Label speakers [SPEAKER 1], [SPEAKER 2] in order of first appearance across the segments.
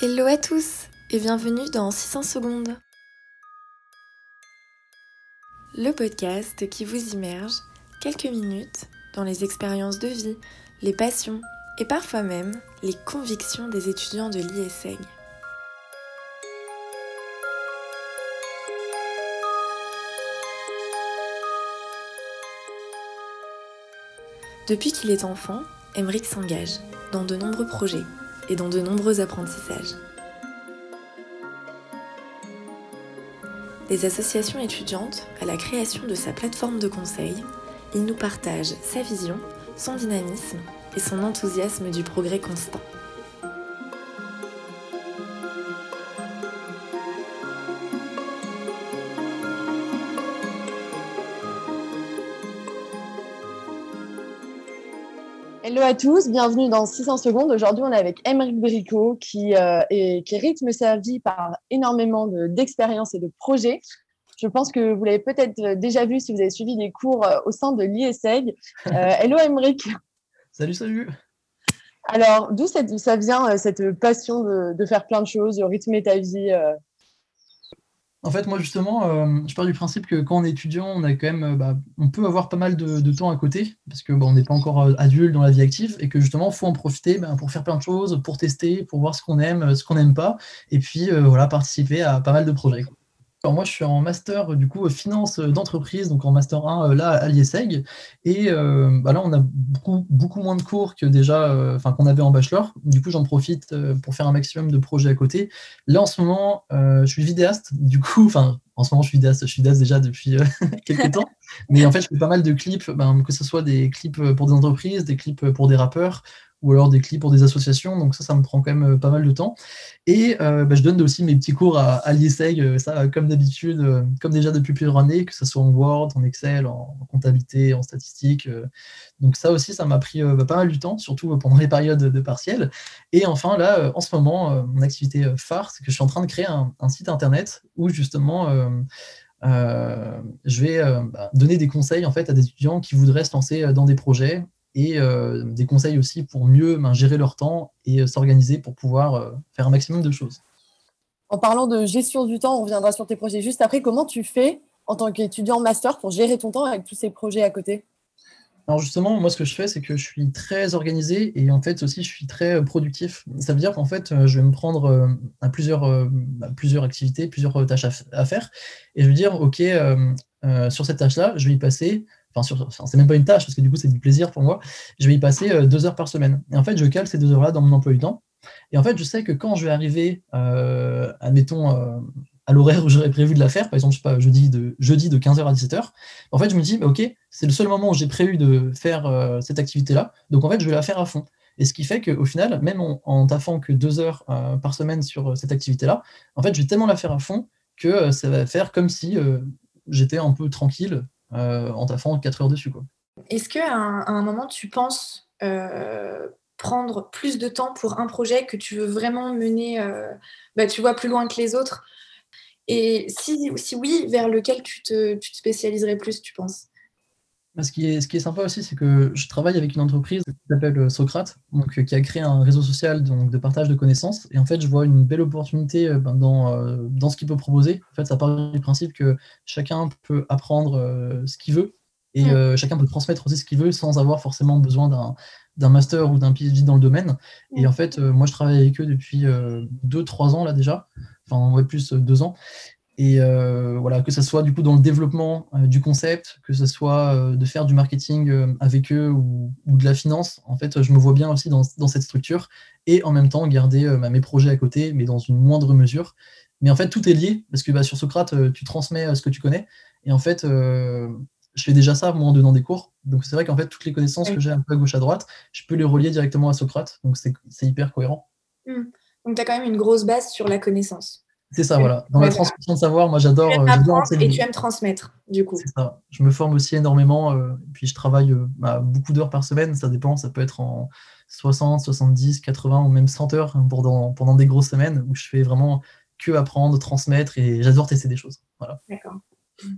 [SPEAKER 1] Hello à tous et bienvenue dans 600 secondes. Le podcast qui vous immerge quelques minutes dans les expériences de vie, les passions et parfois même les convictions des étudiants de l'ISEG. Depuis qu'il est enfant, Emeric s'engage dans de nombreux projets et dans de nombreux apprentissages. Des associations étudiantes à la création de sa plateforme de conseil, il nous partage sa vision, son dynamisme et son enthousiasme du progrès constant.
[SPEAKER 2] Hello à tous, bienvenue dans 600 secondes. Aujourd'hui, on est avec Emeric Bricot qui, euh, est, qui rythme sa vie par énormément d'expériences et de projets. Je pense que vous l'avez peut-être déjà vu si vous avez suivi des cours euh, au sein de l'ISEG. Euh, hello Emeric.
[SPEAKER 3] Salut, salut.
[SPEAKER 2] Alors, d'où ça vient cette passion de, de, faire plein de choses, de rythmer ta vie
[SPEAKER 3] en fait, moi justement, euh, je pars du principe que quand on est étudiant, on a quand même, euh, bah, on peut avoir pas mal de, temps à côté parce que on n'est pas encore euh, adulte dans la vie active et que justement, faut en profiter bah, pour faire plein de choses, pour tester, pour voir ce qu'on aime, ce qu'on n'aime pas, et puis voilà, participer à pas mal de projets. Alors moi, je suis en master du coup finance d'entreprise, donc en master 1 là à l'IESEG, et bah, là on a beaucoup beaucoup moins de cours que déjà, qu'on avait en bachelor. Du coup, j'en profite pour faire un maximum de projets à côté. Là en ce moment, je suis vidéaste, du coup, enfin en ce moment je suis vidéaste, je suis vidéaste déjà depuis quelques temps, mais en fait je fais pas mal de clips, ben, que ce soit des clips pour des entreprises, des clips pour des rappeurs ou alors des clips pour des associations. Donc ça, ça me prend quand même euh, pas mal de temps. Et euh, bah, je donne aussi mes petits cours à, à l'ISEG, euh, ça comme d'habitude, comme déjà depuis plusieurs années, que ce soit en Word, en Excel, en, comptabilité, en statistique. donc ça aussi, ça m'a pris bah, pas mal de temps, surtout pendant les périodes de partiels. Et enfin, là, en ce moment, mon activité phare, c'est que je suis en train de créer un, site internet où justement... je vais bah, donner des conseils en fait à des étudiants qui voudraient se lancer dans des projets et euh, des conseils aussi pour mieux ben, gérer leur temps et euh, s'organiser pour pouvoir euh, faire un maximum de choses.
[SPEAKER 2] En parlant de gestion du temps, on reviendra sur tes projets juste après. Comment tu fais en tant qu'étudiant master pour gérer ton temps avec tous ces projets à côté?
[SPEAKER 3] Alors justement, moi, ce que je fais, c'est que je suis très organisé et en fait aussi, je suis très productif. Ça veut dire qu'en fait, je vais me prendre à plusieurs, plusieurs activités, plusieurs tâches à, faire et je vais dire, OK, sur cette tâche-là, je vais y passer enfin, c'est même pas une tâche parce que du coup c'est du plaisir pour moi, je vais y passer euh, deux heures par semaine. Et en fait, je cale ces deux heures-là dans mon emploi du temps. Et en fait, je sais que quand je vais arriver, euh, admettons, euh, à l'horaire où j'aurais prévu de la faire, par exemple, je sais pas, jeudi de, jeudi de 15h à 17h, en fait, je me dis, bah, ok, c'est le seul moment où j'ai prévu de faire cette activité-là, donc en fait, je vais la faire à fond. Et ce qui fait qu'au final, même en, en, taffant que deux heures par semaine sur cette activité-là, en fait, je vais tellement la faire à fond que ça va faire comme si j'étais un peu tranquille en taffant 4 heures dessus.
[SPEAKER 1] Est-ce qu'à un, un, moment, tu penses euh, prendre plus de temps pour un projet que tu veux vraiment mener, euh, bah, tu vois, plus loin que les autres? Et si, oui, vers lequel tu te spécialiserais plus, tu penses?
[SPEAKER 3] Ce qui, est, ce qui est sympa aussi, c'est que je travaille avec une entreprise qui s'appelle Socrate, donc, qui a créé un réseau social donc, de partage de connaissances. Et en fait, je vois une belle opportunité ben, dans, dans ce qu'il peut proposer. En fait, ça part du principe que chacun peut apprendre ce qu'il veut et mm. chacun peut transmettre aussi ce qu'il veut sans avoir forcément besoin d'un master ou d'un PhD dans le domaine. Et mm. en fait, moi, je travaille avec eux depuis 2-3 ans là déjà, enfin, ouais, plus 2 ans. Et euh, voilà, que ce soit du coup dans le développement euh, du concept, que ce soit euh, de faire du marketing avec eux ou, de la finance, en fait, je me vois bien aussi dans, dans cette structure et en même temps garder bah, mes projets à côté, mais dans une moindre mesure. Mais en fait, tout est lié parce que bah, sur Socrate, tu transmets ce que tu connais. Et en fait, je fais déjà ça moi en donnant des cours. Donc c'est vrai qu'en fait, toutes les connaissances que j'ai un peu à gauche à droite, je peux les relier directement à Socrate. Donc c'est hyper cohérent.
[SPEAKER 1] Mmh. Donc tu as quand même une grosse base sur la connaissance.
[SPEAKER 3] C'est ça, voilà. Dans la transmission de savoir, moi j'adore.
[SPEAKER 1] Euh, et tu aimes transmettre, du coup.
[SPEAKER 3] C'est ça. Je me forme aussi énormément. Euh, puis je travaille euh, bah, beaucoup d'heures par semaine. Ça dépend. Ça peut être en 60, 70, 80 ou même 100 heures hein, pendant, pendant des grosses semaines où je fais vraiment que apprendre, transmettre et j'adore tester des choses. Voilà.
[SPEAKER 1] D'accord.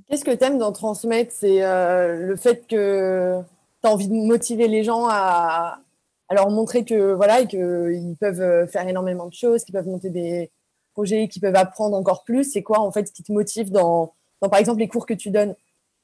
[SPEAKER 2] Qu'est-ce que tu aimes dans transmettre? C'est le fait que tu as envie de motiver les gens à, alors montrer que voilà qu'ils peuvent faire énormément de choses, qu'ils peuvent monter des projets, qu'ils peuvent apprendre encore plus. C'est quoi en fait ce qui te motive dans, dans par exemple les cours que tu donnes?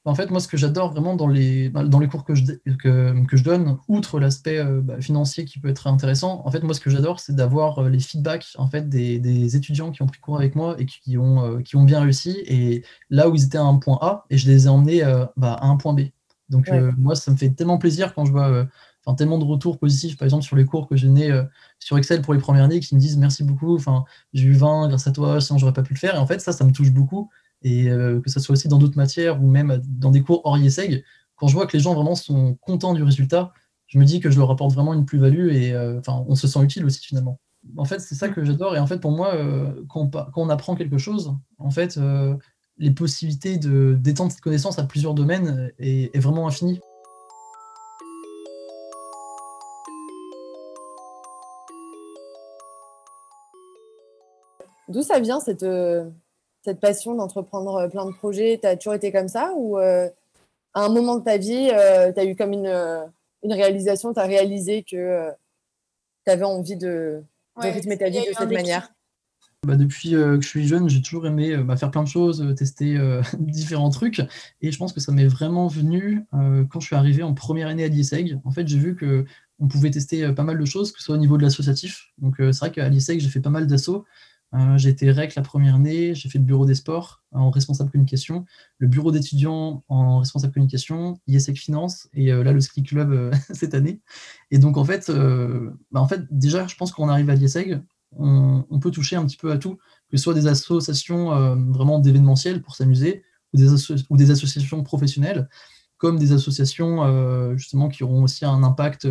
[SPEAKER 3] En fait, moi, ce que j'adore vraiment dans les, bah, dans les cours que je, que, que je donne, outre l'aspect euh, bah, financier qui peut être intéressant, en fait, moi, ce que j'adore, c'est d'avoir euh, les feedbacks en fait, des, des, étudiants qui ont pris cours avec moi et qui ont, euh, qui ont bien réussi. Et là où ils étaient à un point A, et je les ai emmenés bah, à un point B. Donc, moi, ça me fait tellement plaisir quand je vois enfin, tellement de retours positifs, par exemple, sur les cours que j'ai donnés sur Excel pour les premières années, qui me disent merci beaucoup, enfin, j'ai eu 20 grâce à toi, sinon j'aurais pas pu le faire. Et en fait, ça, ça me touche beaucoup et euh, que ce soit aussi dans d'autres matières ou même dans des cours hors IESEG, quand je vois que les gens vraiment sont contents du résultat, je me dis que je leur apporte vraiment une plus-value et euh, enfin, on se sent utile aussi finalement. En fait, c'est ça que j'adore. Et en fait, pour moi, euh, quand, on, apprend quelque chose, en fait, les possibilités d'étendre cette connaissance à plusieurs domaines est, est vraiment infinies.
[SPEAKER 2] D'où ça vient cette, cette passion d'entreprendre euh, plein de projets? Tu as toujours été comme ça? Ou euh, à un moment de ta vie, euh, tu as eu comme une, une réalisation, tu as réalisé que tu avais envie de, rythmer ta vie de cette manière?
[SPEAKER 3] Bah, depuis que je suis jeune, j'ai toujours aimé bah, faire plein de choses, tester différents trucs. Et je pense que ça m'est vraiment venu quand je suis arrivé en première année à l'ISEG. En fait, j'ai vu qu'on pouvait tester pas mal de choses, que ce soit au niveau de l'associatif. Donc, c'est vrai qu'à l'ISEG, j'ai fait pas mal d'assauts. Euh, j'ai été REC la première année, j'ai fait le bureau des sports en responsable communication, le bureau d'étudiants en responsable communication, ISEC Finance et euh, là le ski club euh, cette année. Et donc en fait, bah, en fait déjà je pense qu'on arrive à l'ISEG, on, on, peut toucher un petit peu à tout, que ce soit des associations vraiment d'événementiel pour s'amuser ou des, ou des associations professionnelles comme des associations justement qui auront aussi un impact,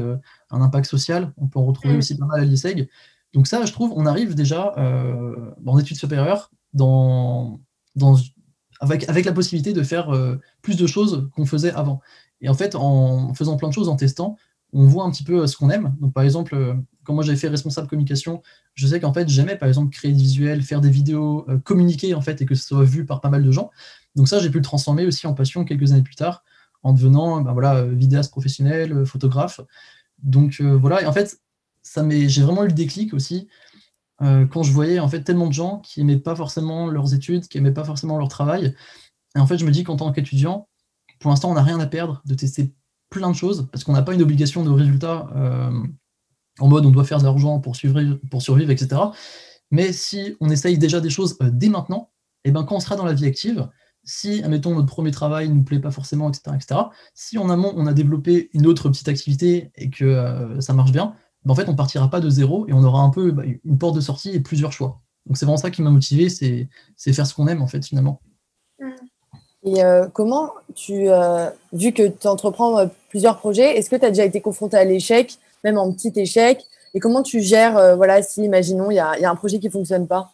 [SPEAKER 3] un impact social. On peut en retrouver mmh. aussi pas mal à l'ISEG. Donc ça, je trouve, on arrive déjà euh, en études supérieures dans, dans, avec, avec la possibilité de faire euh, plus de choses qu'on faisait avant. Et en fait, en faisant plein de choses, en testant, on voit un petit peu euh, ce qu'on aime. Donc par exemple, euh, quand moi j'avais fait responsable communication, je sais qu'en fait j'aimais par exemple créer des visuels, faire des vidéos, communiquer en fait et que ce soit vu par pas mal de gens. Donc ça, j'ai pu le transformer aussi en passion quelques années plus tard en devenant ben voilà, vidéaste professionnel, photographe. Donc voilà, et en fait, j'ai vraiment eu le déclic aussi euh, quand je voyais en fait tellement de gens qui n'aimaient pas forcément leurs études, qui n'aimaient pas forcément leur travail. Et en fait, je me dis qu'en tant qu'étudiant, pour l'instant, on n'a rien à perdre de tester plein de choses parce qu'on n'a pas une obligation de résultat euh, en mode on doit faire de l'argent pour, pour survivre, etc. Mais si on essaye déjà des choses euh, dès maintenant, et eh ben quand on sera dans la vie active, si, admettons, notre premier travail ne nous plaît pas forcément, etc., etc., si en amont on a développé une autre petite activité et que ça marche bien, en fait, on partira pas de zéro et on aura un peu bah, une porte de sortie et plusieurs choix. Donc c'est vraiment ça qui m'a motivé, c'est faire ce qu'on aime en fait finalement.
[SPEAKER 2] Et euh, comment tu, euh, vu que tu entreprends euh, plusieurs projets, est-ce que tu as déjà été confronté à l'échec, même en petit échec? Et comment tu gères, voilà, si imaginons il y, a, un projet qui ne fonctionne pas?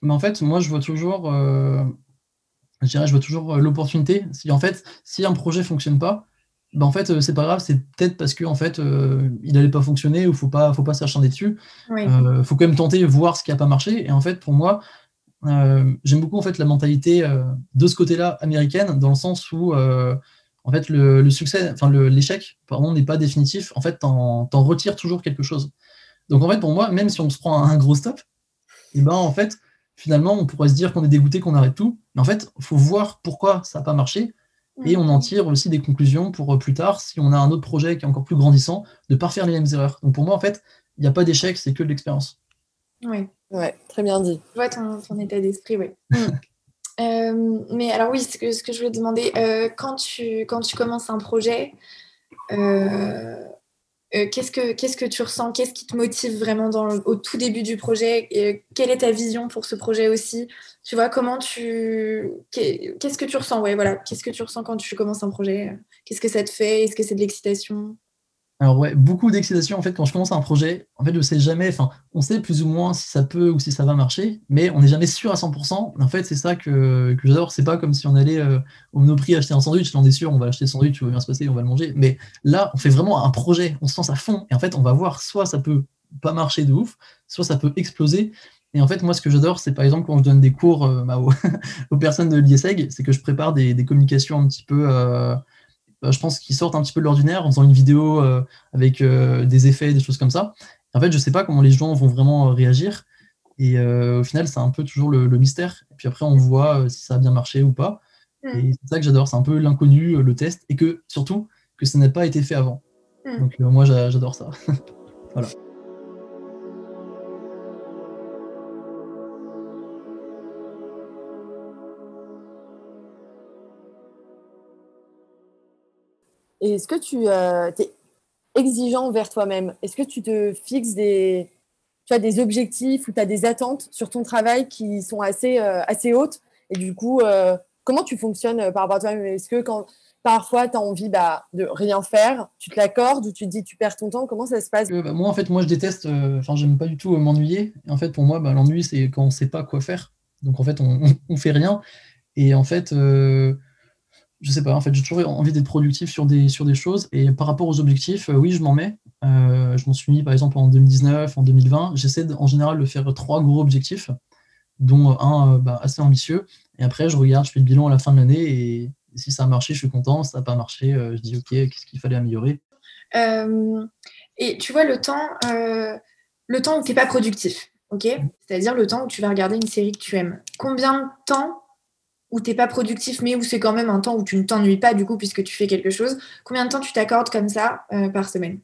[SPEAKER 3] Mais En fait, moi je vois toujours, je dirais, je vois toujours l'opportunité. Si en fait, si un projet ne fonctionne pas, bah, en fait, c'est pas grave, c'est peut-être parce que en fait, il n'allait pas fonctionner ou faut pas, faut pas s'acharner dessus. Il faut quand même tenter, voir ce qui n'a pas marché. Et en fait, pour moi, j'aime beaucoup en fait la mentalité de ce côté-là américaine, dans le sens où en fait le, succès, enfin l'échec, pardon, n'est pas définitif. En fait, t'en, en retires toujours quelque chose. Donc en fait, pour moi, même si on se prend un gros stop, et eh ben en fait, finalement, on pourrait se dire qu'on est dégoûté, qu'on arrête tout. Mais en fait, il faut voir pourquoi ça n'a pas marché et on en tire aussi des conclusions pour euh, plus tard, si on a un autre projet qui est encore plus grandissant, de ne pas faire les mêmes erreurs. Donc pour moi, en fait, il n'y a pas d'échec, c'est que de l'expérience.
[SPEAKER 2] Oui, ouais, très bien dit.
[SPEAKER 1] Je vois ton, état d'esprit, oui. Mm. Euh, mais alors oui, ce que, ce que je voulais te demander, euh, quand, tu, quand tu commences un projet, qu'est-ce, que, qu'est-ce que tu ressens? Qu'est-ce qui te motive vraiment dans au tout début du projet? Et Quelle est ta vision pour ce projet aussi? Tu vois, comment tu. Qu'est-ce que tu ressens? Ouais, voilà. Qu'est-ce que tu ressens quand tu commences un projet? Qu'est-ce que ça te fait? Est-ce que c'est de l'excitation?
[SPEAKER 3] Alors ouais, beaucoup d'excitation en fait quand je commence un projet. En fait, je sais jamais, enfin, on sait plus ou moins si ça peut ou si ça va marcher, mais on n'est jamais sûr à 100%. En fait, c'est ça que, j'adore. C'est pas comme si on allait euh, au Monoprix acheter un sandwich, on est sûr, on va acheter le sandwich, tout va bien se passer, on va le manger. Mais là, on fait vraiment un projet, on se lance à fond, et en fait, on va voir soit ça peut pas marcher de ouf, soit ça peut exploser. Et en fait, moi, ce que j'adore, c'est par exemple quand je donne des cours euh, bah, aux, personnes de l'IESEG, c'est que je prépare des, communications un petit peu, euh, je pense qu'ils sortent un petit peu de l'ordinaire en faisant une vidéo avec des effets, des choses comme ça. En fait, je sais pas comment les gens vont vraiment réagir. Et au final, c'est un peu toujours le, mystère. Et puis après, on voit si ça a bien marché ou pas. Mm. Et c'est ça que j'adore, c'est un peu l'inconnu, le test, et que surtout, que ça n'a pas été fait avant. Mm. Donc moi, j'adore ça. voilà.
[SPEAKER 2] Est-ce que tu euh, es exigeant envers toi-même? Est-ce que tu te fixes des, tu as des objectifs ou tu as des attentes sur ton travail qui sont assez, euh, assez hautes? Et du coup, euh, comment tu fonctionnes par rapport à toi-même? Est-ce que quand parfois tu as envie bah, de rien faire, tu te l'accordes ou tu te dis tu perds ton temps? Comment ça se passe?
[SPEAKER 3] Bah, Moi, en fait, moi je déteste, enfin, j'aime pas du tout m'ennuyer. En fait, pour moi, bah, l'ennui, c'est quand on sait pas quoi faire. Donc, en fait, on, on, fait rien. Et en fait, je sais pas, en fait, j'ai toujours envie d'être productif sur des, sur des choses. Et par rapport aux objectifs, euh, oui, je m'en mets. Euh, je m'en suis mis, par exemple, en 2019, en 2020. J'essaie en général de faire trois gros objectifs, dont un euh, bah, assez ambitieux. Et après, je regarde, je fais le bilan à la fin de l'année. Et si ça a marché, je suis content. Si ça n'a pas marché, je dis, OK, qu'est-ce qu'il fallait améliorer?
[SPEAKER 1] Et tu vois, le temps, le temps où tu n'es pas productif, OK? C'est-à-dire le temps où tu vas regarder une série que tu aimes. Combien de temps où tu n'es pas productif, mais où c'est quand même un temps où tu ne t'ennuies pas, du coup, puisque tu fais quelque chose. Combien de temps tu t'accordes comme ça euh, par semaine?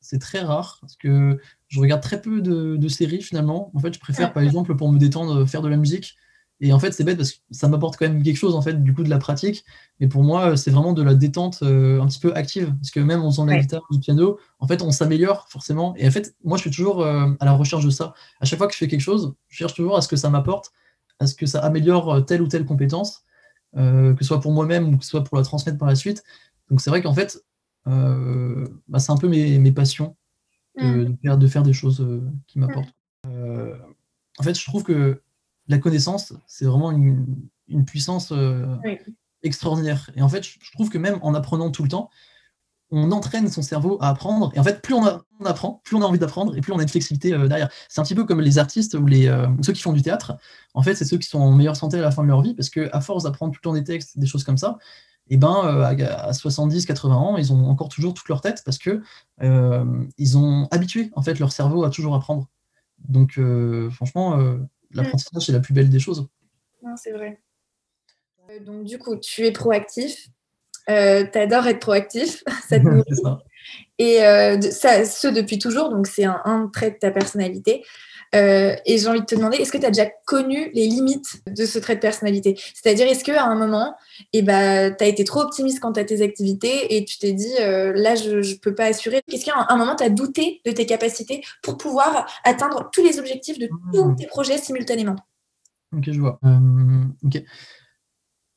[SPEAKER 3] C'est très rare, parce que je regarde très peu de, séries finalement. En fait, je préfère, par exemple, pour me détendre, faire de la musique. Et en fait, c'est bête parce que ça m'apporte quand même quelque chose, en fait, du coup, de la pratique. Mais pour moi, c'est vraiment de la détente euh, un petit peu active. Parce que même en faisant de la guitare ou du piano, en fait, on s'améliore forcément. Et en fait, moi, je suis toujours euh, à la recherche de ça. À chaque fois que je fais quelque chose, je cherche toujours à ce que ça m'apporte à ce que ça améliore euh, telle ou telle compétence, euh, que ce soit pour moi-même ou que ce soit pour la transmettre par la suite. Donc c'est vrai qu'en fait, euh, bah, c'est un peu mes, passions de, mm. faire, des choses qui m'apportent. en fait, je trouve que la connaissance, c'est vraiment une, puissance extraordinaire. Et en fait, je trouve que même en apprenant tout le temps, on entraîne son cerveau à apprendre. Et en fait, plus on, apprend, plus on a envie d'apprendre et plus on a une flexibilité euh, derrière. C'est un petit peu comme les artistes ou euh, ceux qui font du théâtre. En fait, c'est ceux qui sont en meilleure santé à la fin de leur vie parce qu'à force d'apprendre tout le temps des textes, des choses comme ça, et eh ben, euh, à 70, 80 ans, ils ont encore toujours toute leur tête parce que ils ont habitué en fait leur cerveau à toujours apprendre. Donc, franchement, l'apprentissage, c'est la plus belle des choses.
[SPEAKER 1] c'est vrai. donc, du coup, tu es proactif, euh, tu adores être proactif, ça te Et euh, ça, ce depuis toujours, donc c'est un, trait de ta personnalité. Euh, et j'ai envie de te demander, est-ce que tu as déjà connu les limites de ce trait de personnalité? C'est-à-dire, est-ce qu'à un moment, eh ben, tu as été trop optimiste quant à tes activités et tu t'es dit, là, je ne peux pas assurer? Est-ce qu'à un, moment, tu as douté de tes capacités pour pouvoir atteindre tous les objectifs de tous tes projets simultanément?
[SPEAKER 3] Ok, je vois. ok.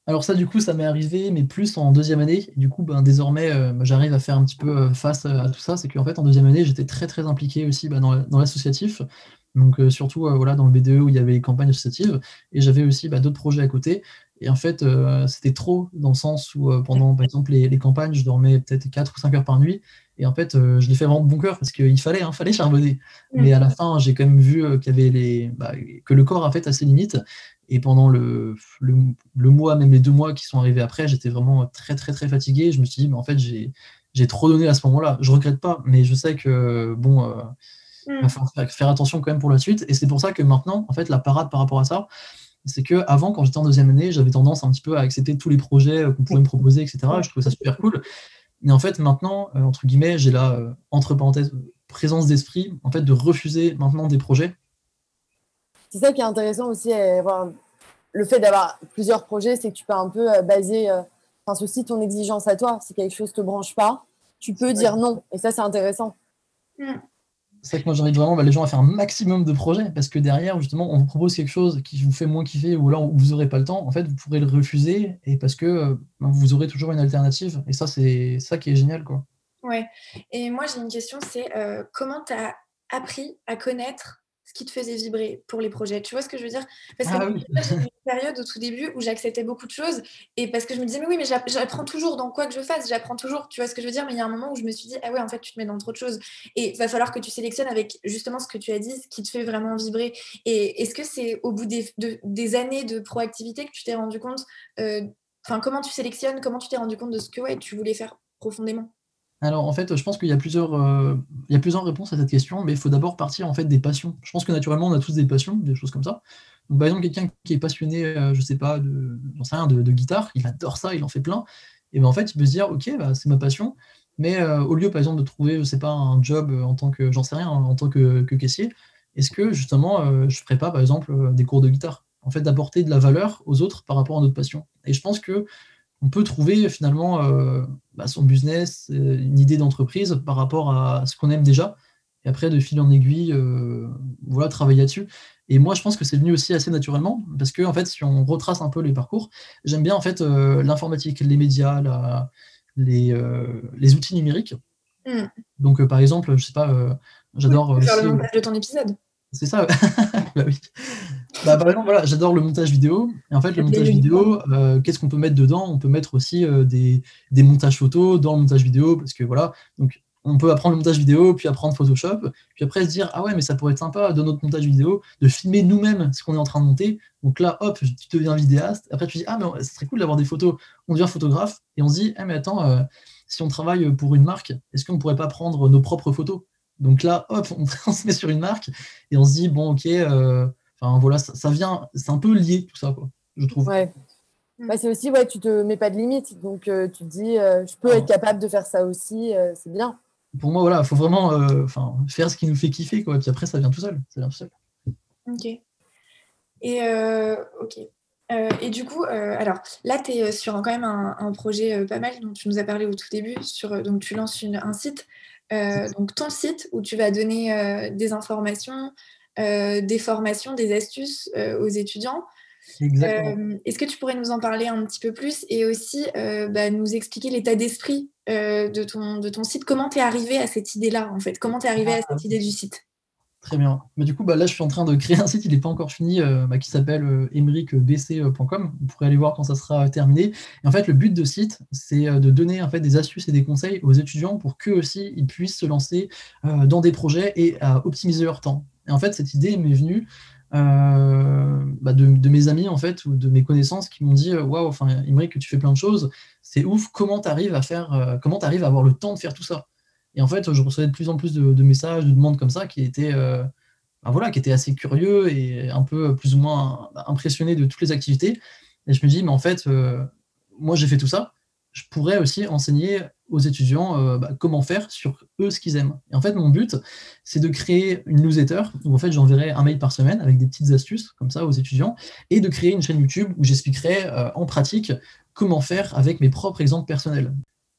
[SPEAKER 3] Alors ça, du coup, ça m'est arrivé, mais plus en deuxième année. du coup, ben, désormais, euh, j'arrive à faire un petit peu euh, face à tout ça. C'est qu'en fait, en deuxième année, j'étais très, très impliqué aussi bah, dans, l'associatif. Donc, euh, surtout voilà, dans le BDE où il y avait les campagnes associatives. Et j'avais aussi bah, d'autres projets à côté. Et en fait, c'était trop dans le sens où, pendant, par exemple, les, campagnes, je dormais peut-être 4 ou 5 heures par nuit. Et en fait, je l'ai fait vraiment de bon cœur parce qu'il fallait, hein, fallait charbonner. Mais à la fin, j'ai quand même vu qu'il y avait les, bah, que le corps a fait à ses limites. Et pendant le, le, mois, même les deux mois qui sont arrivés après, j'étais vraiment très, très, très fatigué. Je me suis dit, mais en fait, j'ai trop donné à ce moment-là. Je regrette pas, mais je sais que, bon, euh, il va falloir faire, attention quand même pour la suite. Et c'est pour ça que maintenant, en fait, la parade par rapport à ça, c'est que avant, quand j'étais en deuxième année, j'avais tendance un petit peu à accepter tous les projets qu'on pouvait me proposer, etc. Je trouvais ça super cool. Mais en fait, maintenant, euh, entre guillemets, j'ai la, euh, entre parenthèses, présence d'esprit, en fait, de refuser maintenant des projets
[SPEAKER 2] c'est ça qui est intéressant aussi. le fait d'avoir plusieurs projets, c'est que tu peux un peu euh, baser, euh, enfin, aussi ton exigence à toi. Si quelque chose ne te branche pas, tu peux dire non. Et ça, c'est intéressant.
[SPEAKER 3] Mm. C'est vrai que moi, j'invite vraiment bah, les gens à faire un maximum de projets parce que derrière, justement, on vous propose quelque chose qui vous fait moins kiffer ou là, vous n'aurez pas le temps. En fait, vous pourrez le refuser et parce que euh, bah, vous aurez toujours une alternative. Et ça, c'est ça qui est génial. Quoi.
[SPEAKER 1] Ouais. Et moi, j'ai une question c'est comment tu as appris à connaître ce qui te faisait vibrer pour les projets. Tu vois ce que je veux dire? Parce que ah j'ai eu une période au tout début où j'acceptais beaucoup de choses et parce que je me disais, mais oui, mais j'apprends toujours dans quoi que je fasse, j'apprends toujours. Tu vois ce que je veux dire? Mais il y a un moment où je me suis dit, ah ouais, en fait, tu te mets dans trop de choses. Et il va falloir que tu sélectionnes avec justement ce que tu as dit, ce qui te fait vraiment vibrer. Et est-ce que c'est au bout des, des, années de proactivité que tu t'es rendu compte euh, Enfin, comment tu sélectionnes Comment tu t'es rendu compte de ce que ouais, tu voulais faire profondément?
[SPEAKER 3] Alors en fait, je pense qu'il y a plusieurs, euh, il y a plusieurs réponses à cette question, mais il faut d'abord partir en fait des passions. Je pense que naturellement, on a tous des passions, des choses comme ça. Par exemple, quelqu'un qui est passionné, euh, je sais pas, de, sais de, guitare, il adore ça, il en fait plein. Et ben en fait, il peut se dire, ok, bah, c'est ma passion, mais euh, au lieu par exemple de trouver, je sais pas, un job en tant que, j'en sais rien, en tant que, caissier, est-ce que justement, je ferais pas par exemple des cours de guitare? En fait, d'apporter de la valeur aux autres par rapport à notre passion. Et je pense que on peut trouver finalement euh, bah, son business, euh, une idée d'entreprise par rapport à ce qu'on aime déjà. Et après, de fil en aiguille, euh, voilà, travailler là-dessus. Et moi, je pense que c'est venu aussi assez naturellement, parce que en fait, si on retrace un peu les parcours, j'aime bien en fait l'informatique, les médias, les, les, outils numériques. Hmm. Donc, par exemple, je sais pas, j'adore.
[SPEAKER 1] faire le montage de ton épisode.
[SPEAKER 3] C'est ça. bah oui. Bah, par exemple, voilà, j'adore le montage vidéo. Et en fait, le montage vidéo, euh, qu'est-ce qu'on peut mettre dedans? On peut mettre aussi euh, des, des, montages photos dans le montage vidéo, parce que voilà, donc on peut apprendre le montage vidéo, puis apprendre Photoshop, puis après se dire ah ouais, mais ça pourrait être sympa dans notre montage vidéo de filmer nous-mêmes ce qu'on est en train de monter. Donc là, hop, tu deviens vidéaste. Après, tu dis ah mais ce serait cool d'avoir des photos. On devient photographe et on se dit ah mais attends, euh, si on travaille pour une marque, est-ce qu'on pourrait pas prendre nos propres photos? Donc là, hop, on, se met sur une marque et on se dit bon ok. Enfin voilà, ça, vient, c'est un peu lié tout ça, quoi, je trouve.
[SPEAKER 2] Ouais. Bah, c'est aussi, ouais, tu te mets pas de limite, donc euh, tu te dis, euh, je peux être capable de faire ça aussi, euh, c'est bien.
[SPEAKER 3] Pour moi, voilà, il faut vraiment faire ce qui nous fait kiffer, quoi. Puis après, ça vient tout seul. Ça vient tout seul.
[SPEAKER 1] Ok. Et, ok. et du coup, alors là, tu es sur quand même un, projet pas mal dont tu nous as parlé au tout début. Sur, donc, tu lances un site, donc ton site où tu vas donner des informations, euh, des formations, des astuces euh, aux étudiants. Euh, est-ce que tu pourrais nous en parler un petit peu plus et aussi bah, nous expliquer l'état d'esprit de, ton, de ton site? Comment tu es arrivé à cette idée-là, en fait? Comment tu es arrivé à cette idée du site?
[SPEAKER 3] Très bien. Mais du coup, bah, là, je suis en train de créer un site, il n'est pas encore fini, bah, qui s'appelle emericbc.com. Vous pourrez aller voir quand ça sera terminé. Et en fait, le but de ce site, c'est de donner en fait, des astuces et des conseils aux étudiants pour qu'eux aussi, ils puissent se lancer dans des projets et à optimiser leur temps. Et en fait, cette idée m'est venue euh, bah, de, mes amis en fait ou de mes connaissances qui m'ont dit waouh, enfin, Imri, que tu fais plein de choses, c'est ouf. Comment tu arrives à faire, euh, comment tu arrives à avoir le temps de faire tout ça? Et en fait, je recevais de plus en plus de, messages, de demandes comme ça qui étaient euh, bah, qui étaient assez curieux et un peu plus ou moins impressionnés de toutes les activités. Et je me dis mais en fait, moi j'ai fait tout ça je pourrais aussi enseigner aux étudiants euh, bah, comment faire sur eux ce qu'ils aiment. Et en fait, mon but, c'est de créer une newsletter où en fait j'enverrai un mail par semaine avec des petites astuces comme ça aux étudiants et de créer une chaîne YouTube où j'expliquerai euh, en pratique comment faire avec mes propres exemples personnels.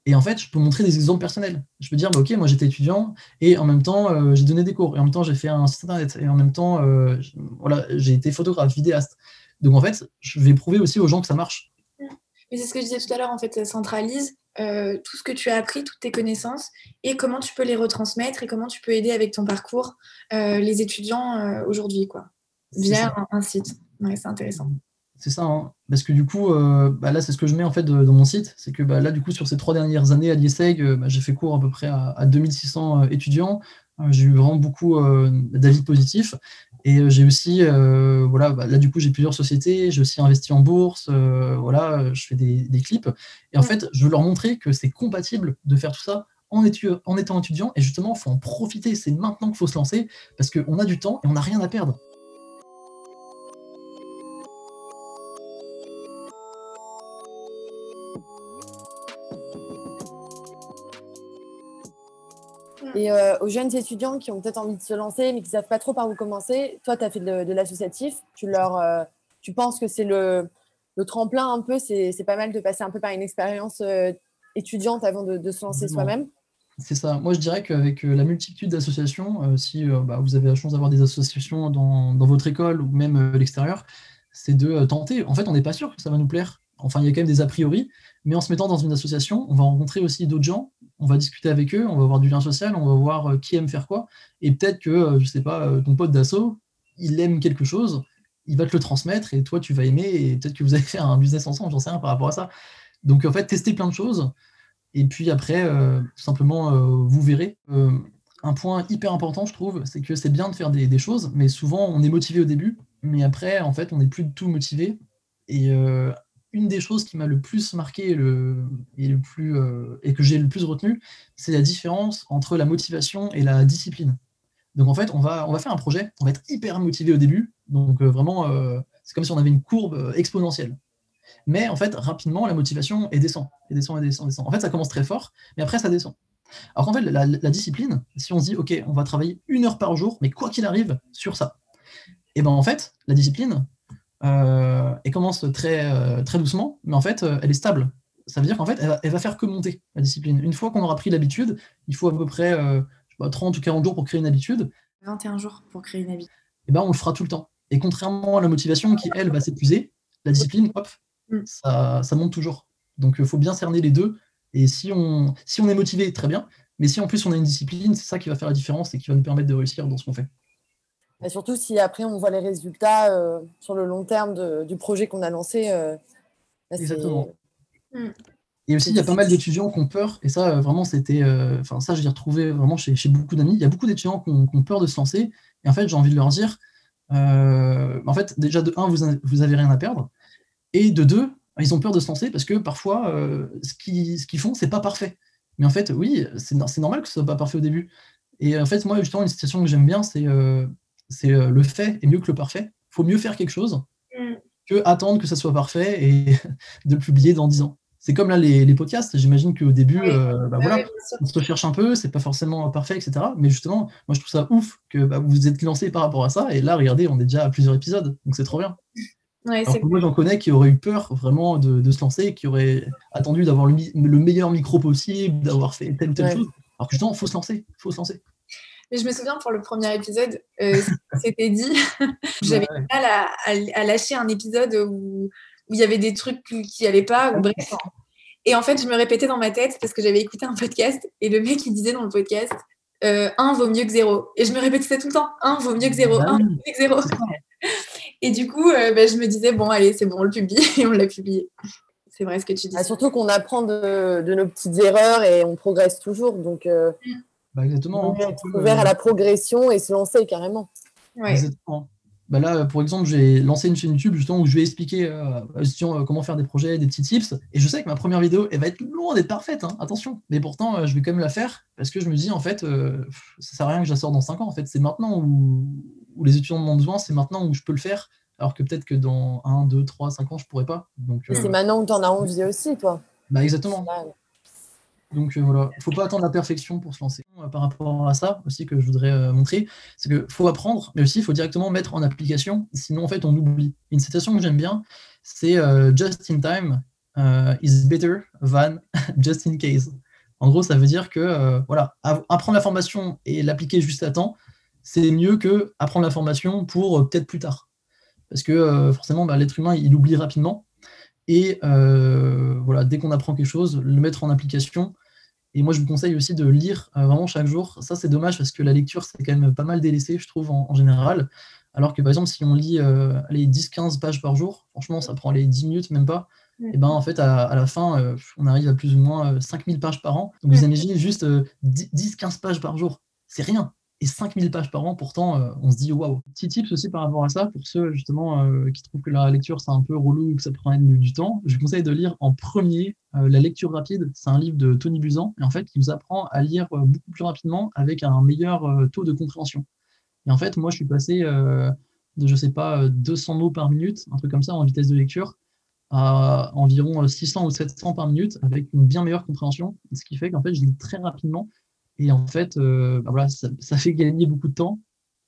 [SPEAKER 3] Et en fait, je peux montrer des exemples personnels. Je peux dire, bah, OK, moi j'étais étudiant et en même temps, euh, j'ai donné des cours et en même temps, j'ai fait un site internet et en même temps, voilà, j'ai été photographe, vidéaste. Donc en fait, je vais prouver aussi aux gens que ça marche.
[SPEAKER 1] Mais c'est ce que je disais tout à l'heure, en fait, ça centralise euh, tout ce que tu as appris, toutes tes connaissances, et comment tu peux les retransmettre et comment tu peux aider avec ton parcours euh, les étudiants euh, aujourd'hui, quoi, via un, site. Ouais, c'est intéressant.
[SPEAKER 3] C'est ça, hein. parce que du coup, bah là, c'est ce que je mets en fait dans mon site, c'est que bah, là, du coup, sur ces trois dernières années à l'IESEG, bah, j'ai fait cours à peu près à, à 2600 étudiants. j'ai eu vraiment beaucoup d'avis positifs. Et euh, j'ai aussi, euh, voilà, bah, là du coup j'ai plusieurs sociétés, j'ai aussi investi en bourse, euh, voilà, je fais des, clips. Et en fait, je veux leur montrer que c'est compatible de faire tout ça en, en étant étudiant. Et justement, il faut en profiter. C'est maintenant qu'il faut se lancer parce qu'on a du temps et on n'a rien à perdre.
[SPEAKER 2] Et euh, aux jeunes étudiants qui ont peut-être envie de se lancer, mais qui ne savent pas trop par où commencer, toi, tu as fait de, l'associatif. Tu, leur, euh, tu penses que c'est le, le, tremplin un peu, c'est pas mal de passer un peu par une expérience euh, étudiante avant de, se lancer soi-même
[SPEAKER 3] c'est ça. Moi, je dirais qu'avec la multitude d'associations, si bah, vous avez la chance d'avoir des associations dans, dans, votre école ou même l'extérieur, c'est de tenter. En fait, on n'est pas sûr que ça va nous plaire. Enfin, il y a quand même des a priori, mais en se mettant dans une association, on va rencontrer aussi d'autres gens on va discuter avec eux, on va avoir du lien social, on va voir euh, qui aime faire quoi. Et peut-être que, euh, je sais pas, euh, ton pote d'assaut, il aime quelque chose, il va te le transmettre et toi, tu vas aimer et peut-être que vous allez faire un business ensemble, j'en sais rien par rapport à ça. Donc, en fait, tester plein de choses. Et puis après, tout simplement, vous verrez. un point hyper important, je trouve, c'est que c'est bien de faire des, choses, mais souvent, on est motivé au début, mais après, en fait, on n'est plus du tout motivé. Et une des choses qui m'a le plus marqué et, le, plus, et que j'ai le plus retenu, c'est la différence entre la motivation et la discipline. Donc en fait, on va, on va faire un projet, on va être hyper motivé au début, donc vraiment, c'est comme si on avait une courbe exponentielle. Mais en fait, rapidement, la motivation est descend, et descend, et descend, descend. En fait, ça commence très fort, mais après, ça descend. Alors qu'en fait, la, discipline, si on se dit, OK, on va travailler une heure par jour, mais quoi qu'il arrive, sur ça, et ben en fait, la discipline, euh, elle commence très, euh, très doucement, mais en fait, euh, elle est stable. Ça veut dire qu'en fait, elle va, faire que monter, la discipline. Une fois qu'on aura pris l'habitude, il faut à peu près 30 ou 40 jours pour créer une habitude.
[SPEAKER 1] 21 jours pour créer une habitude.
[SPEAKER 3] Et ben on le fera tout le temps. Et contrairement à la motivation qui, elle, va s'épuiser, la discipline, hop, mm. ça, ça monte toujours. Donc il faut bien cerner les deux et si on, si on est motivé, très bien. Mais si en plus on a une discipline, c'est ça qui va faire la différence et qui va nous permettre de réussir dans ce qu'on fait.
[SPEAKER 2] Et surtout si après on voit les résultats euh, sur le long terme du projet qu'on a lancé. Euh,
[SPEAKER 3] Exactement. Hmm. Et aussi, il y a pas mal d'étudiants qui ont peur, et ça, euh, vraiment, c'était. Enfin, ça, je l'ai retrouvé vraiment chez, chez beaucoup d'amis. Il y a beaucoup d'étudiants qui, ont peur de se lancer, et en fait, j'ai envie de leur dire en fait, déjà, de un, vous, vous avez rien à perdre, et de deux, ils ont peur de se lancer parce que parfois, euh, ce qu'ils font, c'est pas parfait. Mais en fait, oui, c'est normal que ce soit pas parfait au début. Et en fait, moi, justement, une citation que j'aime bien, c'est euh, euh, le fait est mieux que le parfait. Il faut mieux faire quelque chose mm. que attendre que ça soit parfait et de le publier dans 10 ans. C'est comme là les, podcasts, j'imagine qu'au début, bah, voilà, on se recherche un peu, c'est pas forcément parfait, etc. Mais justement, moi je trouve ça ouf que bah, vous vous êtes lancé par rapport à ça, et là, regardez, on est déjà à plusieurs épisodes, donc c'est trop bien moi, j'en connais qui auraient eu peur vraiment de, se lancer, qui auraient attendu d'avoir le, meilleur micro possible, d'avoir fait telle ou telle chose. Alors que justement, il faut se lancer, faut se lancer.
[SPEAKER 1] Mais je me souviens pour le premier épisode, euh, c'était dit, j'avais du mal à, lâcher un épisode où, il y avait des trucs qui n'allaient pas, ou bref. Et en fait, je me répétais dans ma tête parce que j'avais écouté un podcast et le mec il disait dans le podcast euh, un vaut mieux que zéro. Et je me répétais ça tout le temps un vaut mieux que zéro, bah un vaut mieux que zéro. Et du coup, euh, bah, je me disais, bon, allez, c'est bon, on le publie. Et on l'a publié. C'est vrai ce que tu dis.
[SPEAKER 2] Ah, surtout qu'on apprend de, nos petites erreurs et on progresse toujours. Donc, euh,
[SPEAKER 3] bah, exactement.
[SPEAKER 2] Hein. être ouvert à la progression et se lancer carrément.
[SPEAKER 3] Exactement. Bah là, pour exemple, j'ai lancé une chaîne YouTube justement où je vais expliquer euh, euh, comment faire des projets, des petits tips. Et je sais que ma première vidéo, elle va être loin d'être parfaite, hein, attention. Mais pourtant, je vais quand même la faire parce que je me dis, en fait, ça sert à rien que je la sorte dans 5 ans. En fait, c'est maintenant où, où les étudiants en ont besoin, c'est maintenant où je peux le faire, alors que peut-être que dans 1, 2, 3, 5 ans, je ne pourrais pas. Donc,
[SPEAKER 2] c'est euh, maintenant où tu en as envie aussi, toi.
[SPEAKER 3] Bah, exactement. Donc euh, voilà, il ne faut pas attendre la perfection pour se lancer. Euh, par rapport à ça aussi que je voudrais montrer, c'est qu'il faut apprendre, mais aussi il faut directement mettre en application, sinon en fait on oublie. Une citation que j'aime bien, c'est Just in time is better than just in case. En gros, ça veut dire que voilà, apprendre la formation et l'appliquer juste à temps, c'est mieux que apprendre la formation pour euh, peut-être plus tard. Parce que euh, forcément, bah, l'être humain, il oublie rapidement. Et euh, voilà, dès qu'on apprend quelque chose, le mettre en application. Et moi, je vous conseille aussi de lire vraiment chaque jour. Ça, c'est dommage parce que la lecture, c'est quand même pas mal délaissé, je trouve, en, général. Alors que, par exemple, si on lit les 10-15 pages par jour, franchement, ça prend les 10 minutes, même pas. Et ben en fait, à, la fin, on arrive à plus ou moins 5000 pages par an. Donc, vous imaginez juste 10-15 pages par jour. C'est rien et 5000 pages par an, pourtant, euh, on se dit waouh. Petit tips aussi par rapport à ça, pour ceux justement euh, qui trouvent que la lecture c'est un peu relou ou que ça prend du, temps, je vous conseille de lire en premier euh, La lecture rapide. C'est un livre de Tony Buzan, et en fait, qui vous apprend à lire beaucoup plus rapidement avec un meilleur taux de compréhension. Et en fait, moi, je suis passé de, je sais pas, 200 mots par minute, un truc comme ça, en vitesse de lecture, à environ 600 ou 700 par minute avec une bien meilleure compréhension, ce qui fait qu'en fait, je lis très rapidement et en fait, euh, bah voilà, ça, fait gagner beaucoup de temps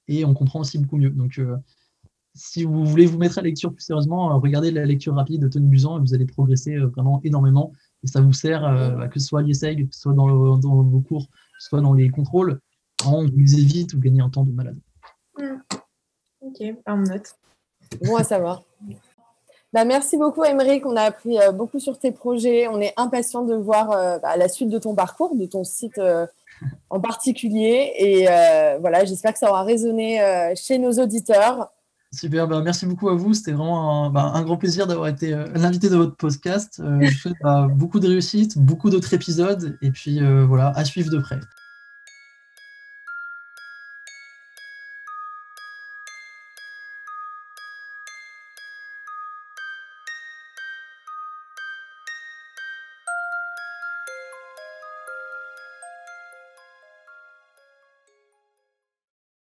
[SPEAKER 3] et on comprend aussi beaucoup mieux. Donc, euh, si vous voulez vous mettre à la lecture plus sérieusement, euh, regardez la lecture rapide de Tony Buzan et vous allez progresser vraiment énormément. Et ça vous sert, bah, que ce soit à l'ISEG, que ce soit dans, vos cours, que ce soit dans les contrôles. Vraiment, vous lisez vite, vous gagnez un temps de malade.
[SPEAKER 1] Hmm. Ok, on note.
[SPEAKER 2] Bon à savoir. Bah, merci beaucoup, Émeric. On a appris beaucoup sur tes projets. On est impatient de voir bah, la suite de ton parcours, de ton site en particulier. Et euh, voilà, j'espère que ça aura résonné euh, chez nos auditeurs.
[SPEAKER 3] Super, bah, merci beaucoup à vous. C'était vraiment un, bah, grand plaisir d'avoir été euh, l'invité de votre podcast. je vous souhaite bah, beaucoup de réussite, beaucoup d'autres épisodes, et puis voilà, à suivre de près.